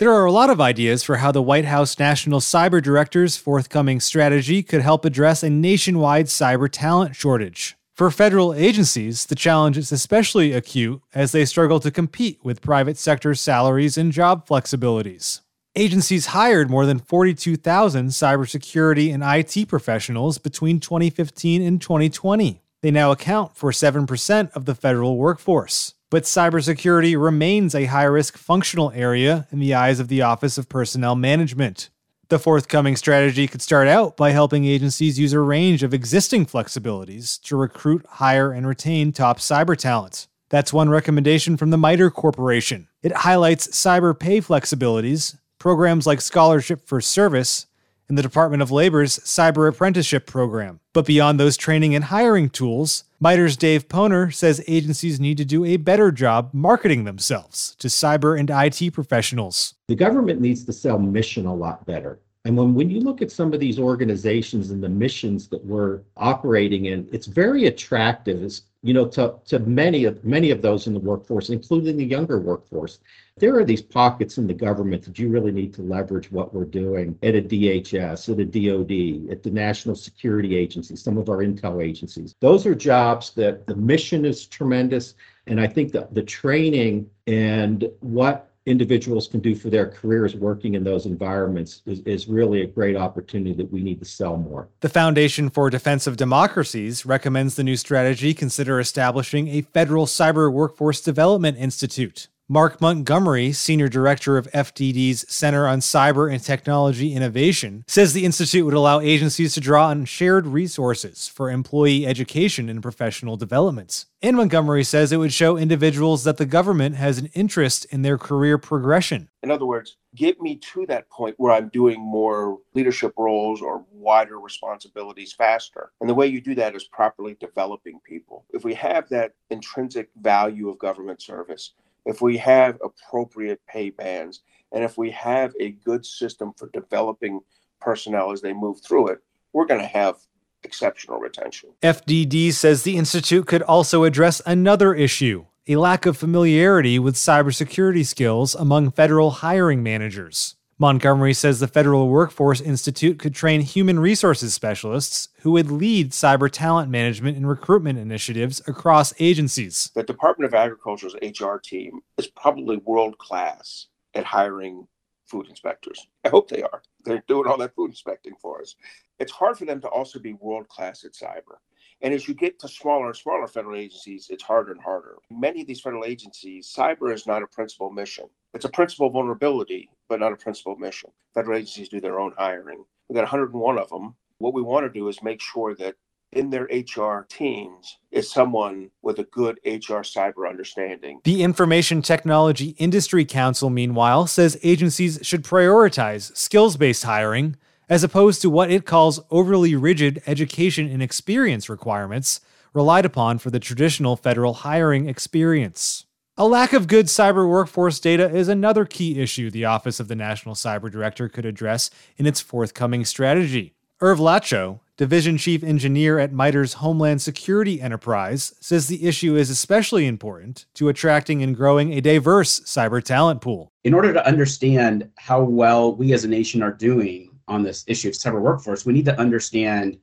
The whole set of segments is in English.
There are a lot of ideas for how the White House National Cyber Director's forthcoming strategy could help address a nationwide cyber talent shortage. For federal agencies, the challenge is especially acute as they struggle to compete with private sector salaries and job flexibilities. Agencies hired more than 42,000 cybersecurity and IT professionals between 2015 and 2020. They now account for 7% of the federal workforce. But cybersecurity remains a high risk functional area in the eyes of the Office of Personnel Management. The forthcoming strategy could start out by helping agencies use a range of existing flexibilities to recruit, hire, and retain top cyber talent. That's one recommendation from the MITRE Corporation. It highlights cyber pay flexibilities, programs like Scholarship for Service, and the Department of Labor's Cyber Apprenticeship Program. But beyond those training and hiring tools, MITRE's Dave Powner says agencies need to do a better job marketing themselves to cyber and IT professionals. The government needs to sell mission a lot better. And when, when you look at some of these organizations and the missions that we're operating in, it's very attractive. You know, to, to many of many of those in the workforce, including the younger workforce. There are these pockets in the government that you really need to leverage what we're doing at a DHS, at a DoD, at the National Security Agency, some of our intel agencies. Those are jobs that the mission is tremendous. And I think that the training and what individuals can do for their careers working in those environments is, is really a great opportunity that we need to sell more. The Foundation for Defense of Democracies recommends the new strategy consider establishing a federal cyber workforce development institute. Mark Montgomery, Senior Director of FDD's Center on Cyber and Technology Innovation, says the Institute would allow agencies to draw on shared resources for employee education and professional development. And Montgomery says it would show individuals that the government has an interest in their career progression. In other words, get me to that point where I'm doing more leadership roles or wider responsibilities faster. And the way you do that is properly developing people. If we have that intrinsic value of government service, if we have appropriate pay bands, and if we have a good system for developing personnel as they move through it, we're going to have exceptional retention. FDD says the Institute could also address another issue a lack of familiarity with cybersecurity skills among federal hiring managers. Montgomery says the Federal Workforce Institute could train human resources specialists who would lead cyber talent management and recruitment initiatives across agencies. The Department of Agriculture's HR team is probably world class at hiring food inspectors. I hope they are. They're doing all that food inspecting for us. It's hard for them to also be world class at cyber. And as you get to smaller and smaller federal agencies, it's harder and harder. Many of these federal agencies, cyber is not a principal mission. It's a principal vulnerability, but not a principal mission. Federal agencies do their own hiring. We've got 101 of them. What we want to do is make sure that in their HR teams is someone with a good HR cyber understanding. The Information Technology Industry Council, meanwhile, says agencies should prioritize skills based hiring as opposed to what it calls overly rigid education and experience requirements relied upon for the traditional federal hiring experience. A lack of good cyber workforce data is another key issue the Office of the National Cyber Director could address in its forthcoming strategy. Irv Lachow, Division Chief Engineer at MITRE's Homeland Security Enterprise, says the issue is especially important to attracting and growing a diverse cyber talent pool. In order to understand how well we as a nation are doing on this issue of cyber workforce, we need to understand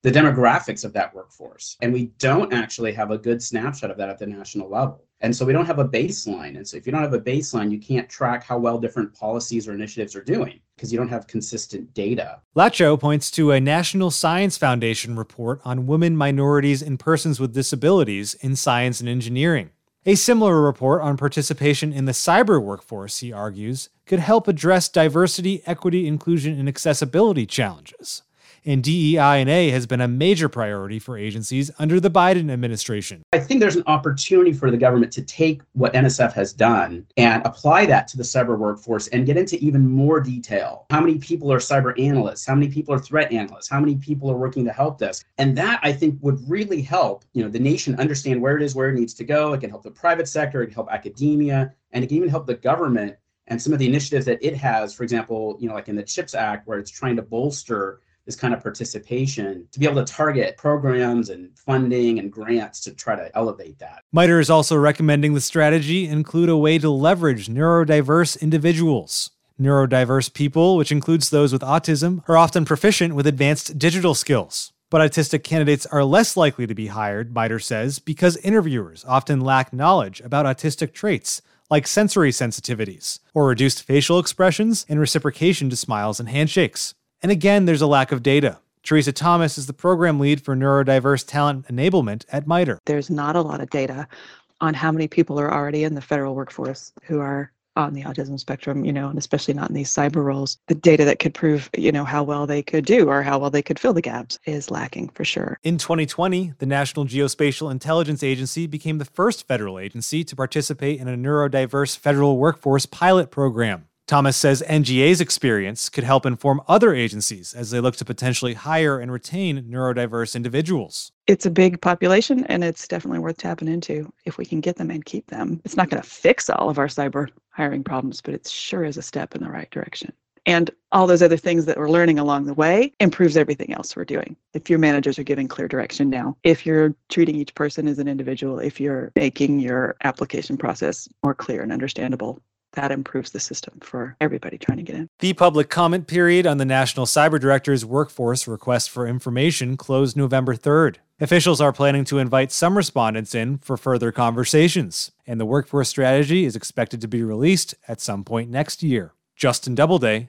the demographics of that workforce. And we don't actually have a good snapshot of that at the national level. And so we don't have a baseline. And so if you don't have a baseline, you can't track how well different policies or initiatives are doing because you don't have consistent data. Lachow points to a National Science Foundation report on women, minorities, and persons with disabilities in science and engineering. A similar report on participation in the cyber workforce, he argues, could help address diversity, equity, inclusion, and accessibility challenges and DEI&A has been a major priority for agencies under the Biden administration. I think there's an opportunity for the government to take what NSF has done and apply that to the cyber workforce and get into even more detail. How many people are cyber analysts? How many people are threat analysts? How many people are working to help this? And that I think would really help, you know, the nation understand where it is, where it needs to go. It can help the private sector, it can help academia, and it can even help the government and some of the initiatives that it has, for example, you know, like in the CHIPS Act, where it's trying to bolster this kind of participation to be able to target programs and funding and grants to try to elevate that. MITRE is also recommending the strategy include a way to leverage neurodiverse individuals. Neurodiverse people, which includes those with autism, are often proficient with advanced digital skills. But autistic candidates are less likely to be hired, MITRE says, because interviewers often lack knowledge about autistic traits like sensory sensitivities, or reduced facial expressions and reciprocation to smiles and handshakes. And again, there's a lack of data. Teresa Thomas is the program lead for neurodiverse talent enablement at MITRE. There's not a lot of data on how many people are already in the federal workforce who are on the autism spectrum, you know, and especially not in these cyber roles. The data that could prove, you know, how well they could do or how well they could fill the gaps is lacking for sure. In 2020, the National Geospatial Intelligence Agency became the first federal agency to participate in a neurodiverse federal workforce pilot program. Thomas says NGA's experience could help inform other agencies as they look to potentially hire and retain neurodiverse individuals. It's a big population and it's definitely worth tapping into if we can get them and keep them. It's not going to fix all of our cyber hiring problems, but it sure is a step in the right direction. And all those other things that we're learning along the way improves everything else we're doing. If your managers are giving clear direction now, if you're treating each person as an individual, if you're making your application process more clear and understandable, that improves the system for everybody trying to get in. The public comment period on the National Cyber Director's workforce request for information closed November 3rd. Officials are planning to invite some respondents in for further conversations, and the workforce strategy is expected to be released at some point next year. Justin Doubleday,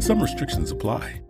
Some restrictions apply.